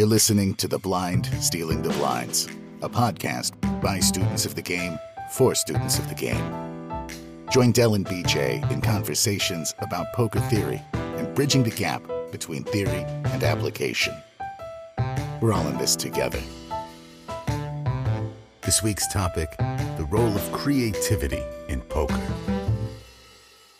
You're listening to The Blind Stealing the Blinds, a podcast by students of the game for students of the game. Join Dell and BJ in conversations about poker theory and bridging the gap between theory and application. We're all in this together. This week's topic the role of creativity in poker.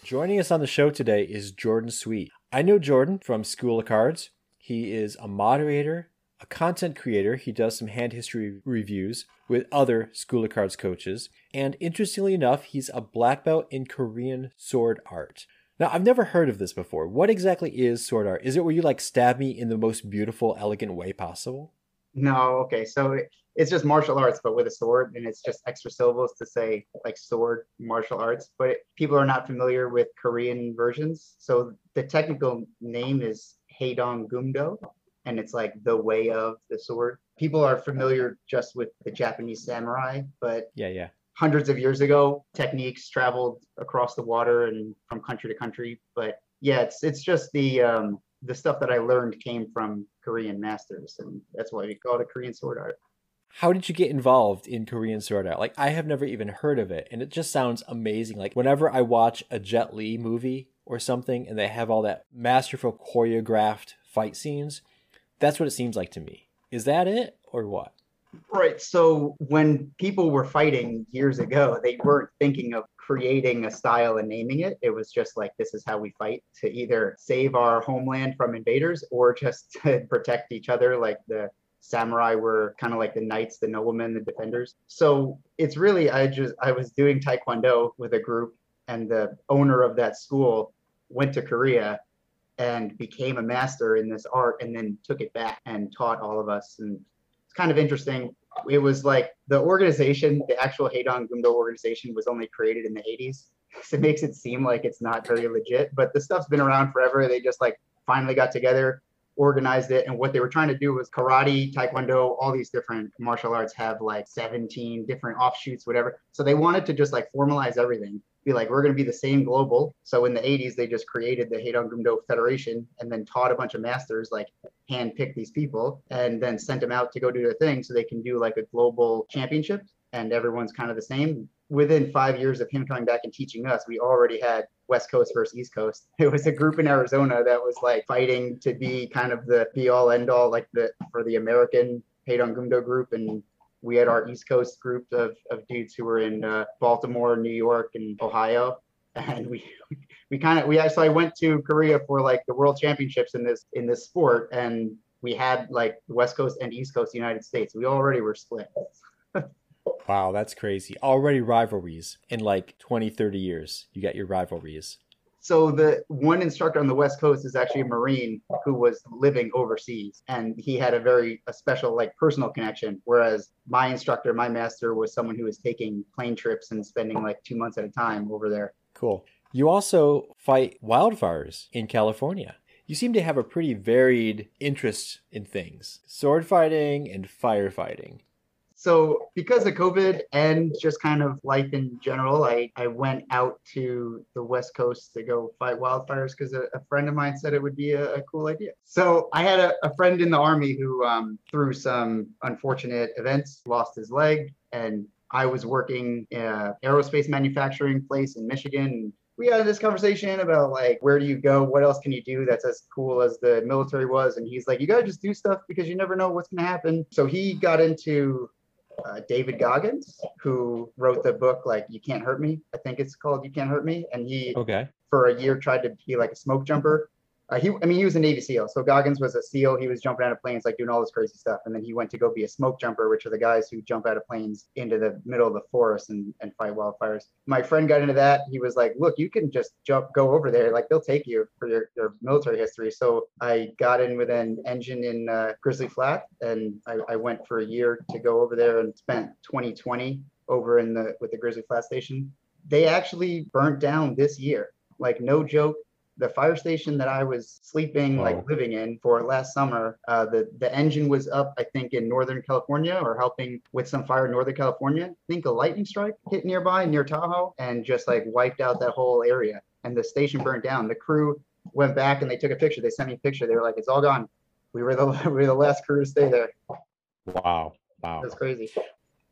Joining us on the show today is Jordan Sweet. I know Jordan from School of Cards. He is a moderator, a content creator. He does some hand history reviews with other School of Cards coaches. And interestingly enough, he's a black belt in Korean sword art. Now, I've never heard of this before. What exactly is sword art? Is it where you like stab me in the most beautiful, elegant way possible? No, okay. So it's just martial arts, but with a sword, and it's just extra syllables to say like sword martial arts. But people are not familiar with Korean versions, so the technical name is Haedong Gumdo, and it's like the way of the sword. People are familiar just with the Japanese samurai, but Yeah, yeah. hundreds of years ago, techniques traveled across the water and from country to country. But yeah, it's it's just the um, the stuff that I learned came from Korean masters, and that's why we call it Korean sword art. How did you get involved in Korean sword art? Like, I have never even heard of it, and it just sounds amazing. Like, whenever I watch a Jet Li movie or something, and they have all that masterful choreographed fight scenes, that's what it seems like to me. Is that it, or what? Right. So when people were fighting years ago, they weren't thinking of creating a style and naming it. It was just like, this is how we fight to either save our homeland from invaders or just to protect each other, like the samurai were kind of like the knights, the noblemen, the defenders. So it's really, I just, I was doing Taekwondo with a group, and the owner of that school went to Korea and became a master in this art and then took it back and taught all of us. And it's kind of interesting. It was like the organization, the actual Haedong Gumdo organization was only created in the 80s. So it makes it seem like it's not very legit, but the stuff's been around forever. They just like finally got together, organized it. And what they were trying to do was karate, taekwondo, all these different martial arts have like 17 different offshoots, whatever. So they wanted to just like formalize everything be like, we're going to be the same global. So in the 80s, they just created the Gumdo Federation and then taught a bunch of masters, like handpicked these people and then sent them out to go do their thing so they can do like a global championship and everyone's kind of the same. Within five years of him coming back and teaching us, we already had West Coast versus East Coast. It was a group in Arizona that was like fighting to be kind of the be all end all, like the for the American Gumdo group. And we had our East Coast group of, of dudes who were in uh, Baltimore, New York, and Ohio. And we we kind of we actually went to Korea for like the World Championships in this in this sport, and we had like West Coast and East Coast United States. We already were split. Wow, that's crazy. Already rivalries in like 20, 30 years. You got your rivalries. So the one instructor on the West Coast is actually a Marine who was living overseas, and he had a very a special like personal connection. Whereas my instructor, my master, was someone who was taking plane trips and spending like two months at a time over there. Cool. You also fight wildfires in California. You seem to have a pretty varied interest in things sword fighting and firefighting. So because of COVID and just kind of life in general, I, I went out to the West Coast to go fight wildfires because a, a friend of mine said it would be a, a cool idea. So I had a, a friend in the army who, um, through some unfortunate events, lost his leg. And I was working in an aerospace manufacturing place in Michigan. We had this conversation about like, where do you go? What else can you do that's as cool as the military was? And he's like, you got to just do stuff because you never know what's to happen. So he got into uh, David Goggins, who wrote the book like "You Can't Hurt Me." I think it's called "You Can't Hurt Me," and he Okay. for a year tried to be like a smoke jumper. Uh, he, I mean, he was a Navy SEAL. So Goggins was a SEAL. He was jumping out of planes, like doing all this crazy stuff. And then he went to go be a smoke jumper, which are the guys who jump out of planes into the middle of the forest and, and fight wildfires. My friend got into that. He was like, look, you can just jump, go over there. Like they'll take you for your, your military history. So I got in with an engine in uh, Grizzly Flat and I, I went for a year to go over there and spent 2020 over in the, with the Grizzly Flat station. They actually burnt down this year. Like no joke the fire station that I was sleeping, Wow. like living in for last summer, uh, the the engine was up, I think, in Northern California or helping with some fire in Northern California. I think a lightning strike hit nearby near Tahoe and just like wiped out that whole area. And the station burned down. The crew went back and they took a picture. They sent me a picture. They were like, "It's all gone." We were the we were the last crew to stay there. Wow. Wow. That's crazy.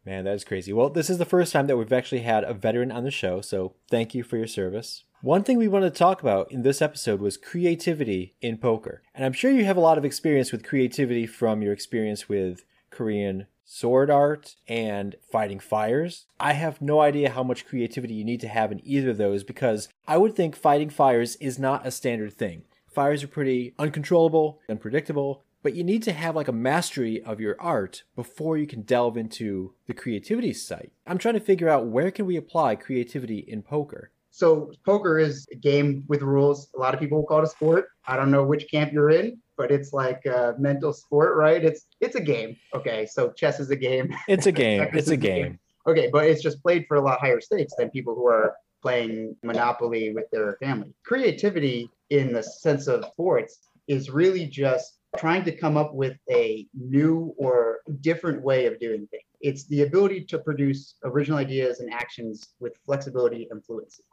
Man, that is crazy. Well, this is the first time that we've actually had a veteran on the show, so thank you for your service. One thing we wanted to talk about in this episode was creativity in poker. And I'm sure you have a lot of experience with creativity from your experience with Korean sword art and fighting fires. I have no idea how much creativity you need to have in either of those because I would think fighting fires is not a standard thing. Fires are pretty uncontrollable, unpredictable, but you need to have like a mastery of your art before you can delve into the creativity site. I'm trying to figure out where can we apply creativity in poker. So poker is a game with rules. A lot of people call it a sport. I don't know which camp you're in, but it's like a mental sport, right? It's it's a game. Okay, so chess is a game. It's a game. it's a game. game. Okay, but it's just played for a lot higher stakes than people who are playing Monopoly with their family. Creativity in the sense of sports is really just trying to come up with a new or different way of doing things. It's the ability to produce original ideas and actions with flexibility and fluency.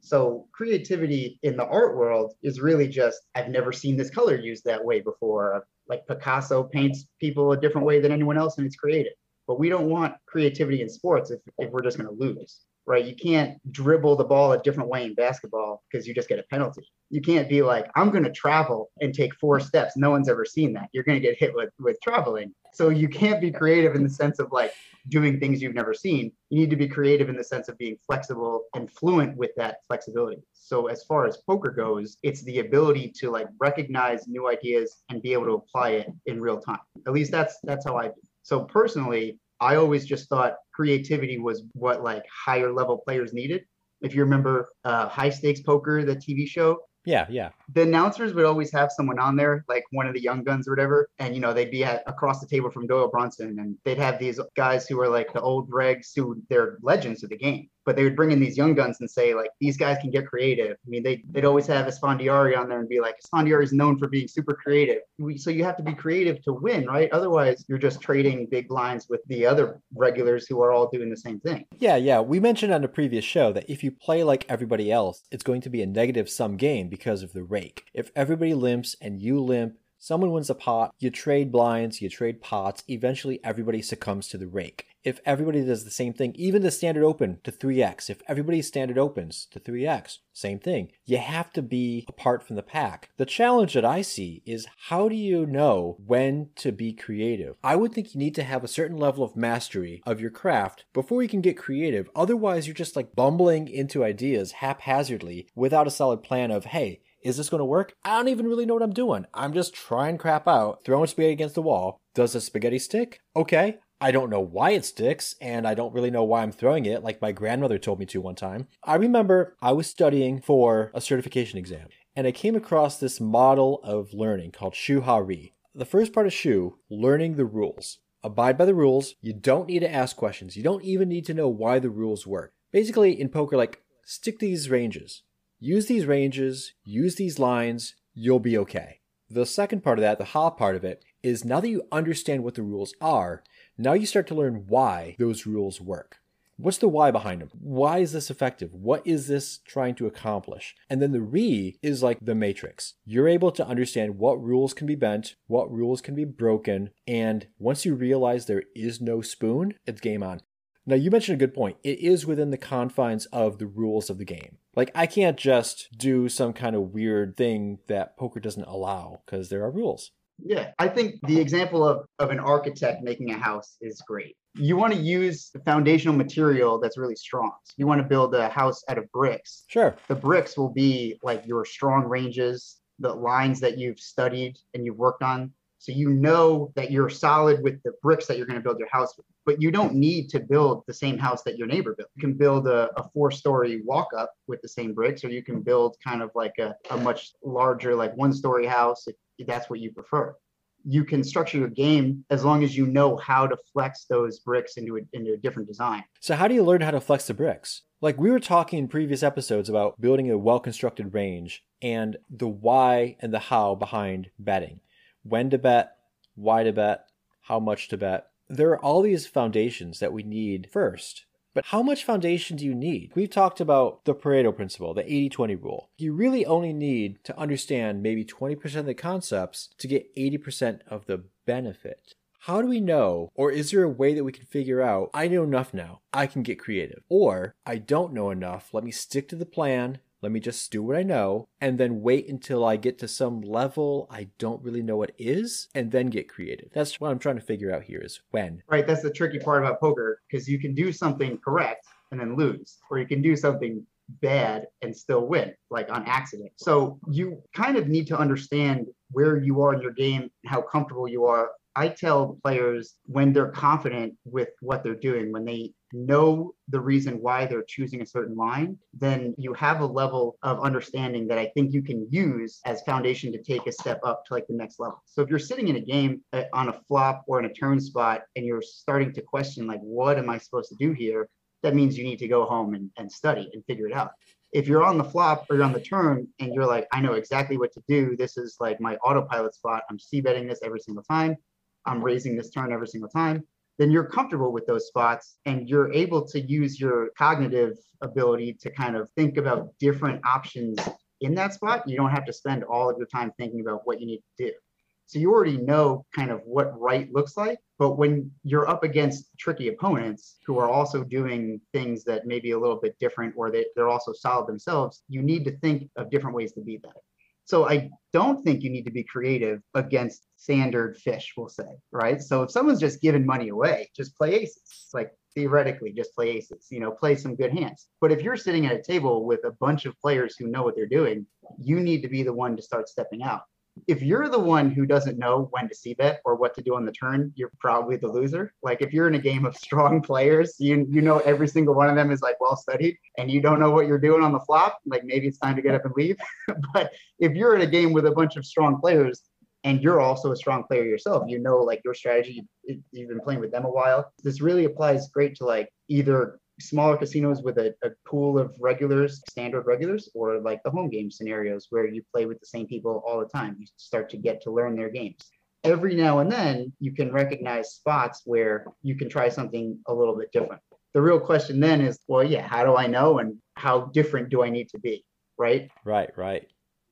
So creativity in the art world is really just I've never seen this color used that way before. Like Picasso paints people a different way than anyone else and it's creative. But we don't want creativity in sports if, if we're just going to lose right? You can't dribble the ball a different way in basketball because you just get a penalty. You can't be like, I'm going to travel and take four steps. No one's ever seen that. You're going to get hit with, with traveling. So you can't be creative in the sense of like doing things you've never seen. You need to be creative in the sense of being flexible and fluent with that flexibility. So as far as poker goes, it's the ability to like recognize new ideas and be able to apply it in real time. At least that's that's how I do. So personally, I always just thought creativity was what like higher level players needed. If you remember uh, High Stakes Poker, the TV show, yeah, yeah. The announcers would always have someone on there, like one of the young guns or whatever, and you know they'd be at, across the table from Doyle Brunson, and they'd have these guys who are like the old regs who they're legends of the game, but they would bring in these young guns and say like these guys can get creative. I mean they they'd always have Esfandiari on there and be like Esfandiari is known for being super creative. So you have to be creative to win, right? Otherwise you're just trading big lines with the other regulars who are all doing the same thing. Yeah, yeah. We mentioned on a previous show that if you play like everybody else, it's going to be a negative sum game because of the rake. If everybody limps and you limp, Someone wins a pot, you trade blinds, you trade pots, eventually everybody succumbs to the rake. If everybody does the same thing, even the standard open to 3x, if everybody's standard opens to 3x, same thing. You have to be apart from the pack. The challenge that I see is how do you know when to be creative? I would think you need to have a certain level of mastery of your craft before you can get creative. Otherwise, you're just like bumbling into ideas haphazardly without a solid plan of, hey, is this going to work? I don't even really know what I'm doing. I'm just trying crap out, throwing spaghetti against the wall. Does the spaghetti stick? Okay. I don't know why it sticks, and I don't really know why I'm throwing it, like my grandmother told me to one time. I remember I was studying for a certification exam, and I came across this model of learning called Shu Ha Ri. The first part of Shu, learning the rules. Abide by the rules. You don't need to ask questions. You don't even need to know why the rules work. Basically, in poker, like, stick these ranges. Use these ranges, use these lines, you'll be okay. The second part of that, the ha part of it, is now that you understand what the rules are, now you start to learn why those rules work. What's the why behind them? Why is this effective? What is this trying to accomplish? And then the ri is like the matrix. You're able to understand what rules can be bent, what rules can be broken, and once you realize there is no spoon, it's game on. Now, you mentioned a good point. It is within the confines of the rules of the game. Like, I can't just do some kind of weird thing that poker doesn't allow because there are rules. Yeah, I think the example of, of an architect making a house is great. You want to use the foundational material that's really strong. So you want to build a house out of bricks. Sure. The bricks will be like your strong ranges, the lines that you've studied and you've worked on. So you know that you're solid with the bricks that you're going to build your house with. But you don't need to build the same house that your neighbor built. You can build a, a four story walk up with the same bricks, or you can build kind of like a, a much larger, like one story house if, if that's what you prefer. You can structure your game as long as you know how to flex those bricks into a, into a different design. So, how do you learn how to flex the bricks? Like we were talking in previous episodes about building a well constructed range and the why and the how behind betting when to bet, why to bet, how much to bet. There are all these foundations that we need first. But how much foundation do you need? We've talked about the Pareto principle, the 80 20 rule. You really only need to understand maybe 20% of the concepts to get 80% of the benefit. How do we know, or is there a way that we can figure out, I know enough now, I can get creative? Or, I don't know enough, let me stick to the plan, let me just do what I know, and then wait until I get to some level I don't really know what is, and then get creative. That's what I'm trying to figure out here is when. Right. That's the tricky part about poker because you can do something correct and then lose, or you can do something bad and still win, like on accident. So you kind of need to understand where you are in your game, how comfortable you are I tell players when they're confident with what they're doing, when they know the reason why they're choosing a certain line, then you have a level of understanding that I think you can use as foundation to take a step up to like the next level. So if you're sitting in a game uh, on a flop or in a turn spot and you're starting to question like what am I supposed to do here? That means you need to go home and, and study and figure it out if you're on the flop or you're on the turn and you're like, I know exactly what to do. This is like my autopilot spot. I'm c betting this every single time. I'm raising this turn every single time, then you're comfortable with those spots and you're able to use your cognitive ability to kind of think about different options in that spot. You don't have to spend all of your time thinking about what you need to do. So you already know kind of what right looks like. But when you're up against tricky opponents who are also doing things that may be a little bit different or they, they're also solid themselves, you need to think of different ways to beat that. So I don't think you need to be creative against standard fish, we'll say, right? So if someone's just giving money away, just play aces. Like theoretically, just play aces, you know, play some good hands. But if you're sitting at a table with a bunch of players who know what they're doing, you need to be the one to start stepping out if you're the one who doesn't know when to c bet or what to do on the turn, you're probably the loser. Like if you're in a game of strong players, you you know every single one of them is like well studied, and you don't know what you're doing on the flop, like maybe it's time to get up and leave. but if you're in a game with a bunch of strong players and you're also a strong player yourself, you know like your strategy, you've been playing with them a while. This really applies great to like either smaller casinos with a, a, pool of regulars, standard regulars, or like the home game scenarios where you play with the same people all the time. You start to get to learn their games. Every now and then, you can recognize spots where you can try something a little bit different. The real question then is, well, yeah, how do I know and how different do I need to be? Right? Right, right.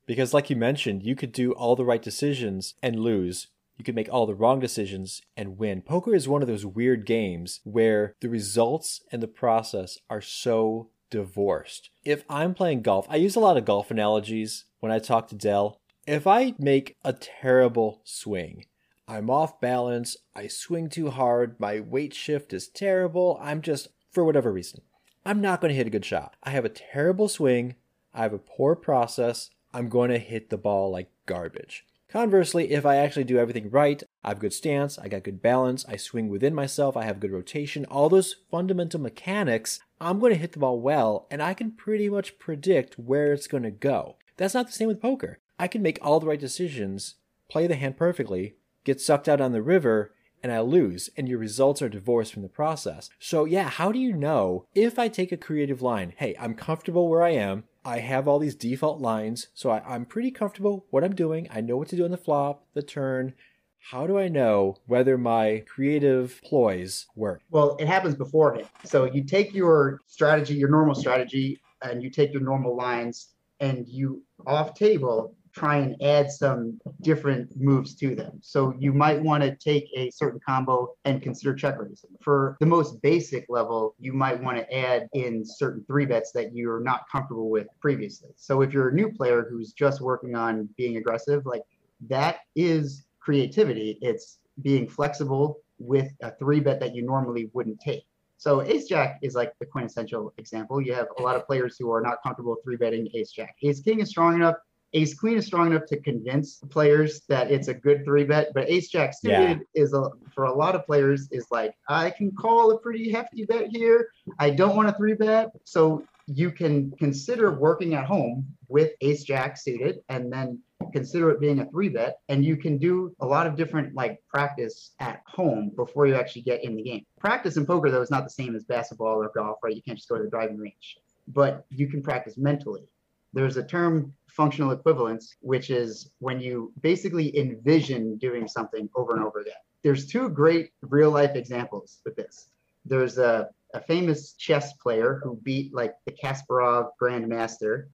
Because, like you mentioned, you could do all the right decisions and lose, you can make all the wrong decisions and win. Poker is one of those weird games where the results and the process are so divorced. If I'm playing golf, I use a lot of golf analogies when I talk to Dell. If I make a terrible swing, I'm off balance, I swing too hard, my weight shift is terrible, I'm just, for whatever reason, I'm not going to hit a good shot. I have a terrible swing, I have a poor process, I'm going to hit the ball like garbage. Conversely, if I actually do everything right, I have good stance, I got good balance, I swing within myself, I have good rotation, all those fundamental mechanics, I'm going to hit the ball well, and I can pretty much predict where it's going to go. That's not the same with poker. I can make all the right decisions, play the hand perfectly, get sucked out on the river, and I lose, and your results are divorced from the process. So, yeah, how do you know if I take a creative line? Hey, I'm comfortable where I am. I have all these default lines, so I, am pretty comfortable what I'm doing. I know what to do on the flop, the turn. How do I know whether my creative ploys work? Well, it happens beforehand. So you take your strategy, your normal strategy, and you take your normal lines, and you off table try and add some different moves to them. So you might want to take a certain combo and consider check raising. For the most basic level, you might want to add in certain three bets that you're not comfortable with previously. So if you're a new player who's just working on being aggressive, like that is creativity. It's being flexible with a three bet that you normally wouldn't take. So ace jack is like the quintessential example. You have a lot of players who are not comfortable three betting ace jack. Ace king is strong enough ace queen is strong enough to convince players that it's a good three bet, but ace jack suited yeah. is a, for a lot of players is like I can call a pretty hefty bet here. I don't want a three bet, so you can consider working at home with ace jack suited, and then consider it being a three bet, and you can do a lot of different like practice at home before you actually get in the game. Practice in poker though is not the same as basketball or golf, right? You can't just go to the driving range, but you can practice mentally there's a term functional equivalence, which is when you basically envision doing something over and over again. There's two great real life examples with this. There's a a famous chess player who beat like the Kasparov Grandmaster.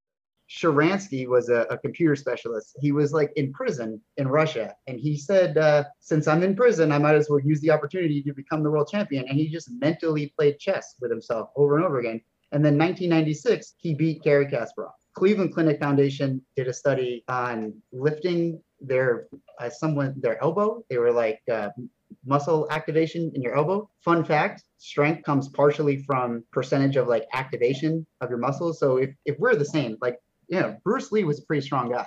Sharansky was a, a, computer specialist. He was like in prison in Russia. And he said, uh, Since I'm in prison, I might as well use the opportunity to become the world champion. And he just mentally played chess with himself over and over again. And then 1996, he beat Garry Kasparov. Cleveland Clinic Foundation did a study on lifting their uh, someone their elbow. They were like uh, muscle activation in your elbow. Fun fact: strength comes partially from percentage of like activation of your muscles. So if if we're the same, like you know, Bruce Lee was a pretty strong guy,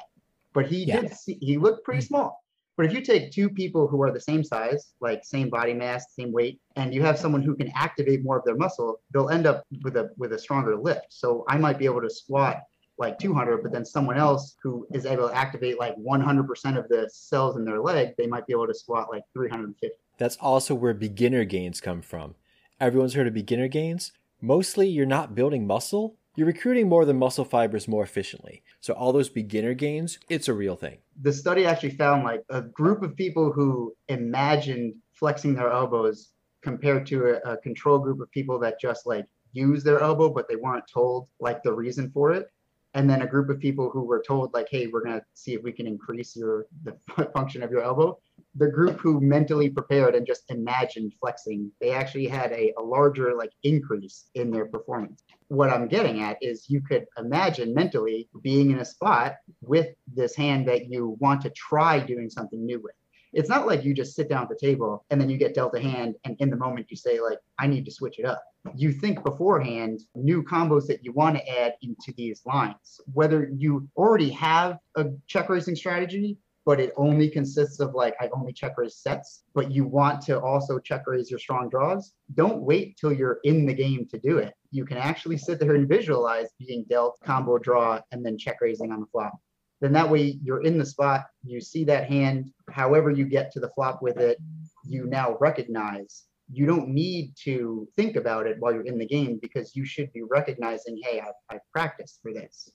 but he yeah. did see, he looked pretty small. But if you take two people who are the same size, like same body mass, same weight, and you have someone who can activate more of their muscle, they'll end up with a with a stronger lift. So I might be able to squat like 200, but then someone else who is able to activate like 100% of the cells in their leg, they might be able to squat like 350. That's also where beginner gains come from. Everyone's heard of beginner gains. Mostly you're not building muscle, you're recruiting more than muscle fibers more efficiently. So all those beginner gains, it's a real thing. The study actually found like a group of people who imagined flexing their elbows compared to a, a control group of people that just like use their elbow, but they weren't told like the reason for it and then a group of people who were told like hey we're going to see if we can increase your the function of your elbow. The group who mentally prepared and just imagined flexing they actually had a, a larger like increase in their performance. What i'm getting at is you could imagine mentally being in a spot with this hand that you want to try doing something new with it's not like you just sit down at the table and then you get dealt a hand and in the moment you say like i need to switch it up. You think beforehand new combos that you want to add into these lines. Whether you already have a check raising strategy but it only consists of like I only check raise sets, but you want to also check raise your strong draws, don't wait till you're in the game to do it. You can actually sit there and visualize being dealt combo draw and then check raising on the flop then that way you're in the spot, you see that hand, however you get to the flop with it, you now recognize. You don't need to think about it while you're in the game because you should be recognizing, hey, I've, I've practiced for this.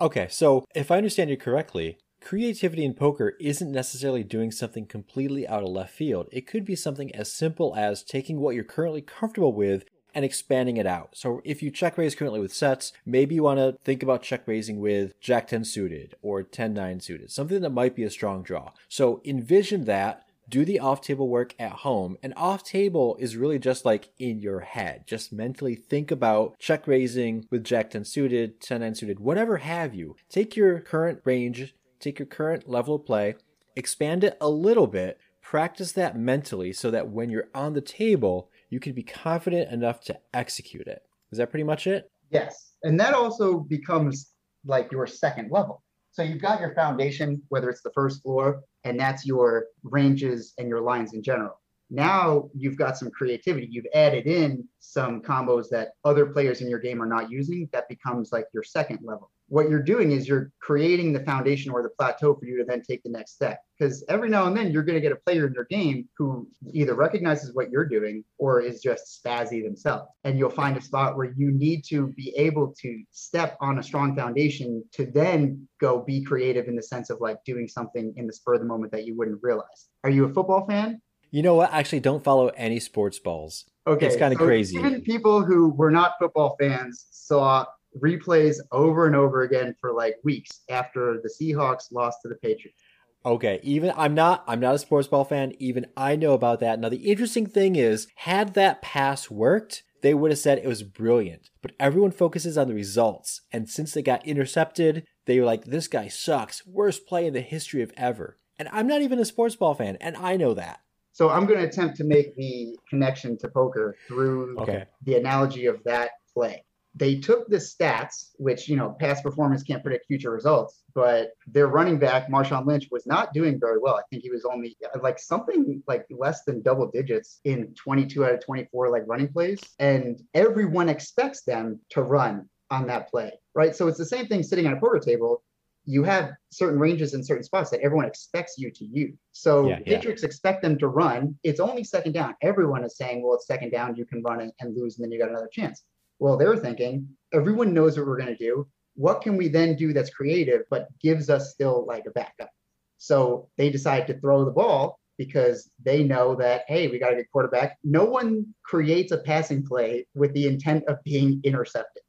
Okay, so if I understand you correctly, creativity in poker isn't necessarily doing something completely out of left field. It could be something as simple as taking what you're currently comfortable with and expanding it out. So if you check raise currently with sets, maybe you want to think about check raising with Jack 10 suited or 10 9 suited, something that might be a strong draw. So envision that. Do the off table work at home. And off table is really just like in your head. Just mentally think about check raising with Jack 10 suited, 10 9 suited, whatever have you. Take your current range, take your current level of play, expand it a little bit, practice that mentally so that when you're on the table, you can be confident enough to execute it. Is that pretty much it? Yes. And that also becomes like your second level. So you've got your foundation, whether it's the first floor, and that's your ranges and your lines in general. Now you've got some creativity. You've added in some combos that other players in your game are not using. That becomes like your second level what you're doing is you're creating the foundation or the plateau for you to then take the next step. Because every now and then you're going to get a player in your game who either recognizes what you're doing or is just spazzy themselves. And you'll find a spot where you need to be able to step on a strong foundation to then go be creative in the sense of like doing something in the spur of the moment that you wouldn't realize. Are you a football fan? You know what? Actually, don't follow any sports balls. Okay, it's kind of so crazy. Even people who were not football fans saw replays over and over again for like weeks after the Seahawks lost to the Patriots. Okay, even I'm not I'm not a sports ball fan. Even I know about that. Now the interesting thing is, had that pass worked, they would have said it was brilliant. But everyone focuses on the results, and since they got intercepted, they were like, "This guy sucks. Worst play in the history of ever." And I'm not even a sports ball fan, and I know that. So I'm going to attempt to make the connection to poker through okay. the analogy of that play they took the stats, which, you know, past performance can't predict future results, but their running back, Marshawn Lynch, was not doing very well. I think he was only uh, like something like less than double digits in 22 out of 24 like running plays. And everyone expects them to run on that play, right? So it's the same thing sitting at a poker table. You have certain ranges in certain spots that everyone expects you to use. So yeah, Patriots yeah. expect them to run. It's only second down. Everyone is saying, well, it's second down. You can run and, and lose, and then you got another chance. Well, they're thinking everyone knows what we're going to do. What can we then do that's creative but gives us still like a backup? So they decide to throw the ball because they know that hey, we got a good quarterback. No one creates a passing play with the intent of being intercepted,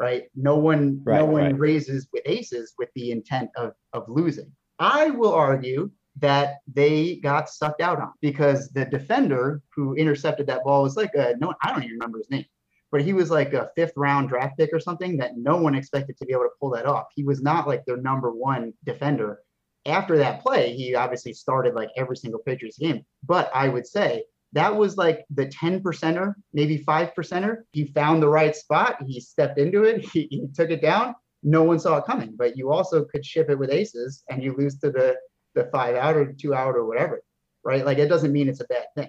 right? No one, Right, no one right. raises with aces with the intent of of losing. I will argue that they got sucked out on because the defender who intercepted that ball was like a no, I don't even remember his name, but he was like a fifth round draft pick or something that no one expected to be able to pull that off. He was not like their number one defender. After that play, he obviously started like every single Patriots game. But I would say that was like the 10 percenter, maybe five percenter. He found the right spot, he stepped into it, he, he took it down. No one saw it coming, but you also could ship it with aces and you lose to the the five out or two out or whatever, right? Like it doesn't mean it's a bad thing.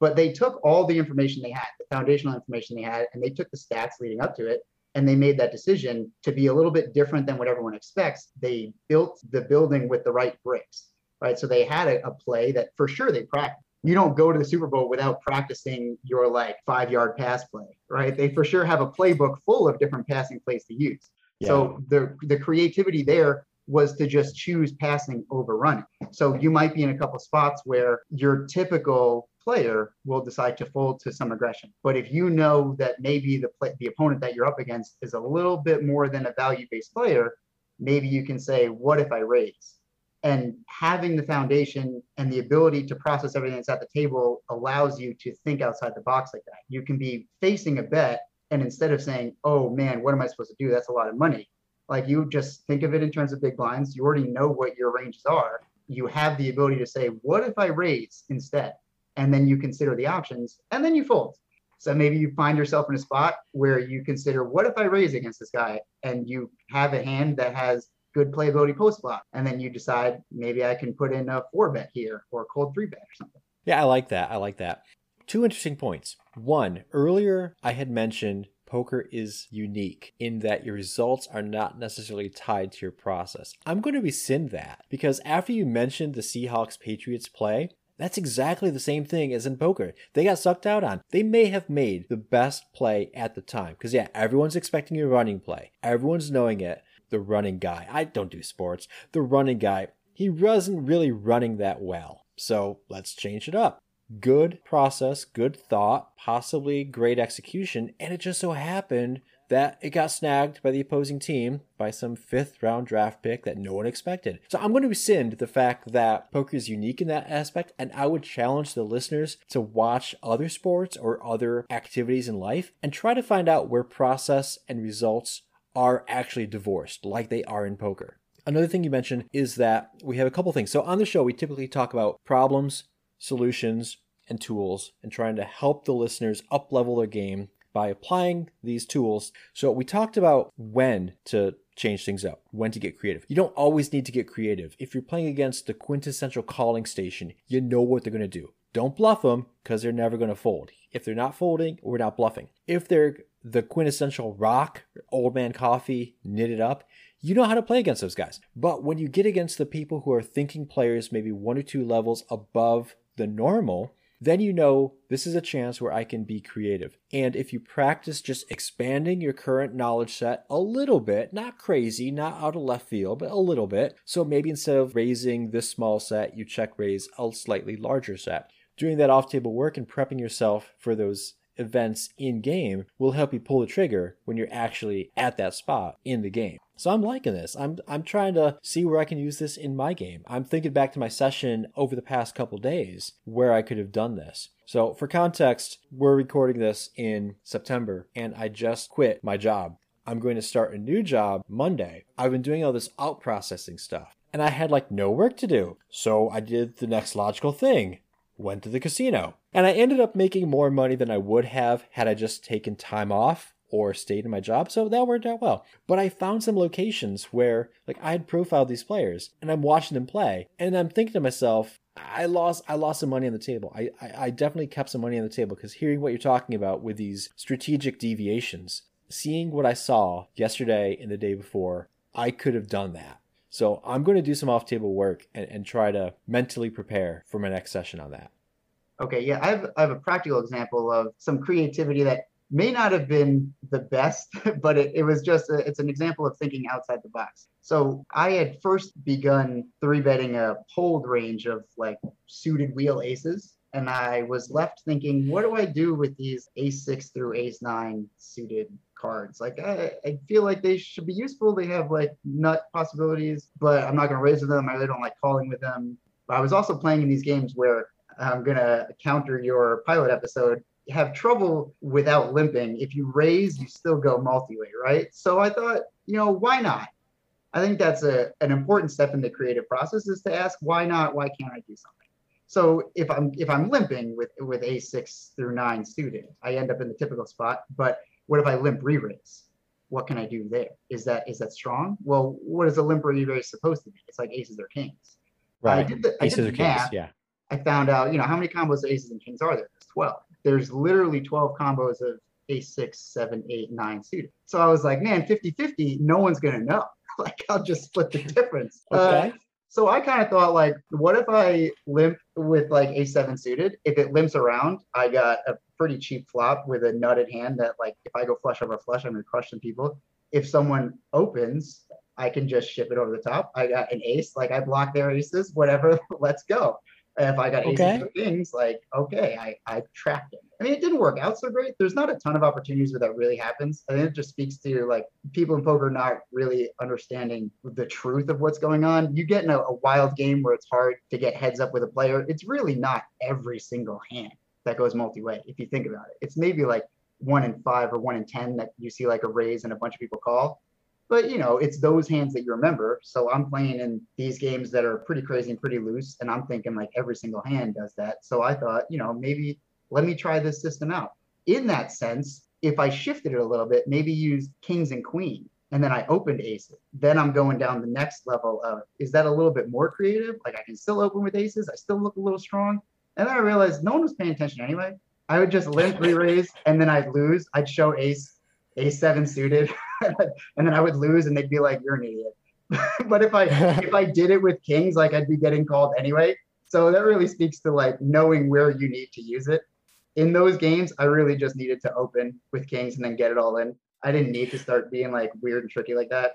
But they took all the information they had, the foundational information they had, and they took the stats leading up to it, and they made that decision to be a little bit different than what everyone expects. They built the building with the right bricks, right? So they had a, a play that for sure they practiced. You don't go to the Super Bowl without practicing your like five yard pass play, right? They for sure have a playbook full of different passing plays to use. So the the creativity there was to just choose passing over running. So you might be in a couple spots where your typical player will decide to fold to some aggression. But if you know that maybe the play, the opponent that you're up against is a little bit more than a value-based player, maybe you can say, "What if I raise?" And having the foundation and the ability to process everything that's at the table allows you to think outside the box like that. You can be facing a bet, and instead of saying, "Oh man, what am I supposed to do? That's a lot of money," like you just think of it in terms of big blinds. You already know what your ranges are. You have the ability to say, "What if I raise instead?" And then you consider the options, and then you fold. So maybe you find yourself in a spot where you consider, "What if I raise against this guy?" And you have a hand that has good playability post flop, and then you decide maybe I can put in a four bet here or a cold three bet or something. Yeah, I like that. I like that. Two interesting points. One, earlier I had mentioned poker is unique in that your results are not necessarily tied to your process. I'm going to rescind that because after you mentioned the Seahawks Patriots play, that's exactly the same thing as in poker. They got sucked out on. They may have made the best play at the time. Because, yeah, everyone's expecting a running play, everyone's knowing it. The running guy, I don't do sports. The running guy, he wasn't really running that well. So let's change it up. Good process, good thought, possibly great execution, and it just so happened that it got snagged by the opposing team by some fifth round draft pick that no one expected. So I'm going to rescind the fact that poker is unique in that aspect, and I would challenge the listeners to watch other sports or other activities in life and try to find out where process and results are actually divorced, like they are in poker. Another thing you mentioned is that we have a couple things. So on the show, we typically talk about problems, solutions, and tools, and trying to help the listeners up level their game by applying these tools. So we talked about when to change things up, when to get creative. You don't always need to get creative. If you're playing against the quintessential calling station, you know what they're going to do. Don't bluff them because they're never going to fold. If they're not folding, we're not bluffing. If they're the quintessential rock, old man coffee, knitted up, you know how to play against those guys. But when you get against the people who are thinking players maybe one or two levels above the normal, then you know this is a chance where I can be creative. And if you practice just expanding your current knowledge set a little bit, not crazy, not out of left field, but a little bit. So maybe instead of raising this small set, you check raise a slightly larger set. Doing that off table work and prepping yourself for those events in game will help you pull the trigger when you're actually at that spot in the game. So I'm liking this. I'm I'm trying to see where I can use this in my game. I'm thinking back to my session over the past couple days where I could have done this. So for context, we're recording this in September and I just quit my job. I'm going to start a new job Monday. I've been doing all this out processing stuff and I had like no work to do. So I did the next logical thing went to the casino. And I ended up making more money than I would have had I just taken time off or stayed in my job. So that worked out well. But I found some locations where like I had profiled these players and I'm watching them play and I'm thinking to myself, I lost I lost some money on the table. I, I, I definitely kept some money on the table because hearing what you're talking about with these strategic deviations, seeing what I saw yesterday and the day before, I could have done that. So I'm going to do some off table work and, and try to mentally prepare for my next session on that. Okay, yeah, I have, I have a practical example of some creativity that may not have been the best, but it, it was just a, it's an example of thinking outside the box. So I had first begun three betting a hold range of like suited wheel aces. And I was left thinking, what do I do with these ace six through ace nine suited cards? Like, I, I feel like they should be useful. They have like nut possibilities, but I'm not going to raise with them. I really don't like calling with them. But I was also playing in these games where I'm going to counter your pilot episode have trouble without limping. If you raise, you still go multi-way, right? So I thought, you know, why not? I think that's a, an important step in the creative process is to ask why not? Why can't I do something? So if I'm if I'm limping with with a six through nine suited, I end up in the typical spot. But what if I limp re-raise? What can I do there? Is that is that strong? Well, what is a limp re-raise supposed to be? It's like aces or kings. Right. I did the, I Aces did or the kings. Yeah. I found out, you know, how many combos of aces and kings are there? There's 12. There's literally 12 combos of ace six, seven, eight, nine suited. So I was like, man, 50 50, no one's going to know. like, I'll just split the difference. Uh, Okay. so I kind of thought, like, what if I limp with like ace seven suited? If it limps around, I got a pretty cheap flop with a nutted hand that, like, if I go flush over flush, I'm going to crush some people. If someone opens, I can just ship it over the top. I got an ace, like I block their aces, whatever, let's go. If I got Okay. or kings, like okay, I I tracked it. I mean, it didn't work out so great. There's not a ton of opportunities where that really happens. I think it just speaks to like people in poker not really understanding the truth of what's going on. You get in a, a wild game where it's hard to get heads up with a player. It's really not every single hand that goes multi-way. If you think about it, it's maybe like one in five or one in ten that you see like a raise and a bunch of people call but you know it's those hands that you remember. So i'm playing in these games that are pretty crazy and pretty loose and i'm thinking like every single hand does that. So i thought you know maybe let me try this system out. In that sense if i shifted it a little bit maybe use kings and queen and then i opened aces. Then i'm going down the next level of is that a little bit more creative? Like i can still open with aces i still look a little strong. And then i realized no one was paying attention anyway. I would just limp re-raise and then i'd lose. I'd show ace ace seven suited and then I would lose, and they'd be like, "You're an idiot." but if I if I did it with kings, like I'd be getting called anyway. So that really speaks to like knowing where you need to use it. In those games, I really just needed to open with kings and then get it all in. I didn't need to start being like weird and tricky like that.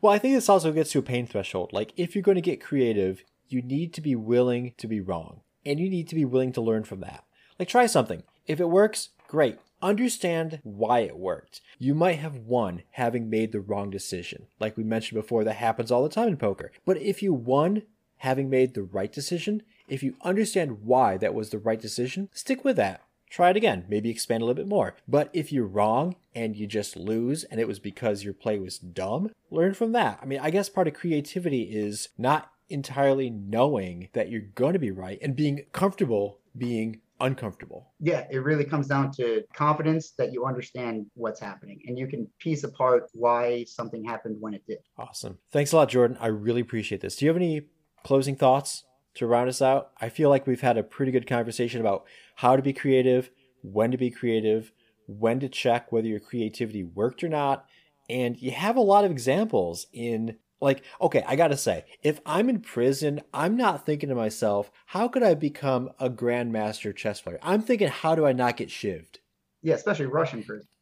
Well, I think this also gets to a pain threshold. Like, if you're going to get creative, you need to be willing to be wrong, and you need to be willing to learn from that. Like, try something. If it works, great. Understand why it worked. You might have won having made the wrong decision. Like we mentioned before, that happens all the time in poker. But if you won having made the right decision, if you understand why that was the right decision, stick with that. Try it again, maybe expand a little bit more. But if you're wrong and you just lose and it was because your play was dumb, learn from that. I mean, I guess part of creativity is not entirely knowing that you're going to be right and being comfortable being uncomfortable. Yeah, it really comes down to confidence that you understand what's happening and you can piece apart why something happened when it did. Awesome. Thanks a lot, Jordan. I really appreciate this. Do you have any closing thoughts to round us out? I feel like we've had a pretty good conversation about how to be creative, when to be creative, when to check whether your creativity worked or not. And you have a lot of examples in like, okay, I gotta say, if I'm in prison, I'm not thinking to myself, how could I become a grandmaster chess player? I'm thinking, how do I not get shivved? Yeah, especially Russian prison.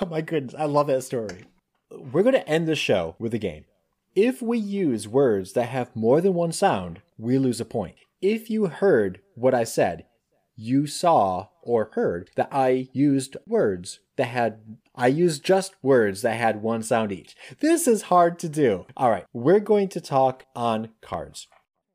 Oh my goodness, I love that story. We're to end the show with a game. If we use words that have more than one sound, we lose a point. If you heard what I said, you saw or heard that I used words that had I used just words that had one sound each. This is hard to do. All right, we're going to talk on cards.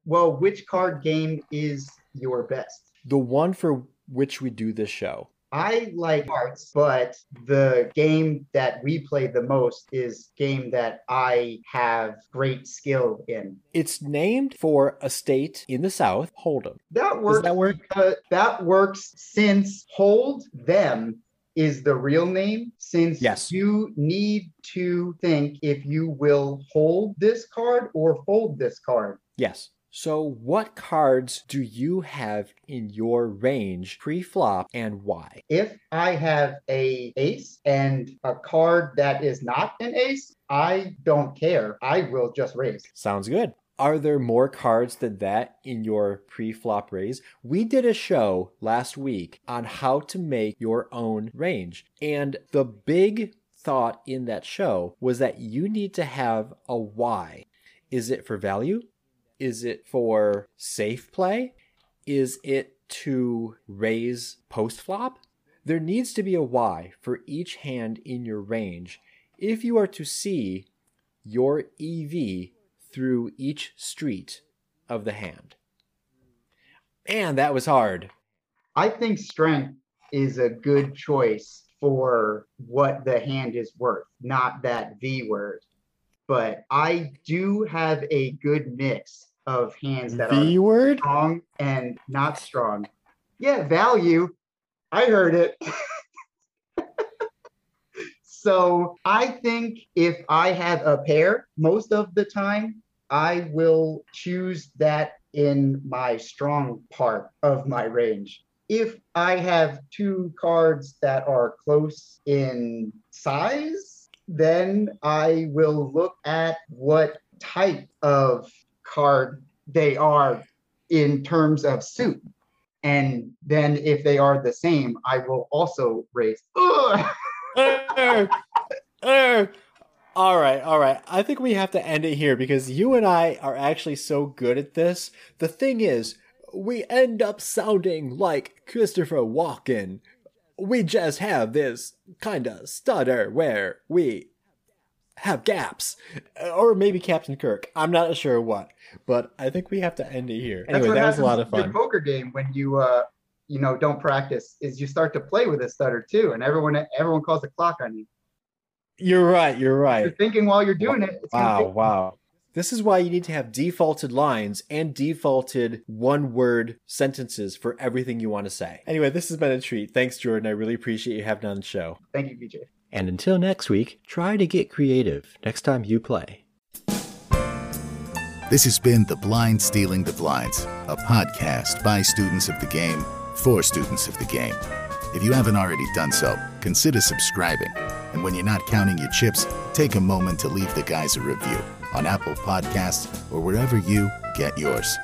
Well, which card game is your best? The one for which we do this show. I like cards, but the game that we play the most is game that I have great skill in. It's named for a state in the South, Hold'em. That works. that work? because- that works since hold them is the real name. Since Yes. you need to think if you will hold this card or fold this card. Yes. So, what cards do you have in your range pre-flop and why? If I have a ace and a card that is not an ace, I don't care. I will just raise. Sounds good. Are there more cards than that in your pre flop raise? We did a show last week on how to make your own range. And the big thought in that show was that you need to have a why. Is it for value? Is it for safe play? Is it to raise post flop? There needs to be a why for each hand in your range if you are to see your EV through each street of the hand. And that was hard. I think strength is a good choice for what the hand is worth, not that V word. But I do have a good mix of hands that V are word? strong and not strong. Yeah, value. I heard it. so I think if I have a pair, most of the time, I will choose that in my strong part of my range. If I have two cards that are close in size, then I will look at what type of card they are in terms of suit. And then if they are the same, I will also raise. Ugh! Err, err. All right, all right. I think we have to end it here because you and I are actually so good at this. The thing is, we end up sounding like Christopher Walken. We just have this kind of stutter where we have gaps. Or maybe Captain Kirk. I'm not sure what. But I think we have to end it here. Anyway, that was a lot of fun. the poker game when you uh you know don't practice is you start to play with a stutter too, and everyone everyone calls the clock on you. You're right, you're right. You're thinking while you're doing it. It's Wow, take- wow. This is why you need to have defaulted lines and defaulted one word sentences for everything you want to say. Anyway, this has been a treat. Thanks, Jordan. I really appreciate you having on the show. Thank you, BJ. And until next week, try to get creative next time you play. This has been The Blind Stealing the Blinds, a podcast by students of the game for students of the game. If you haven't already done so, consider subscribing. And when you're not counting your chips, take a moment to leave the guys a review on Apple Podcasts or wherever you get yours.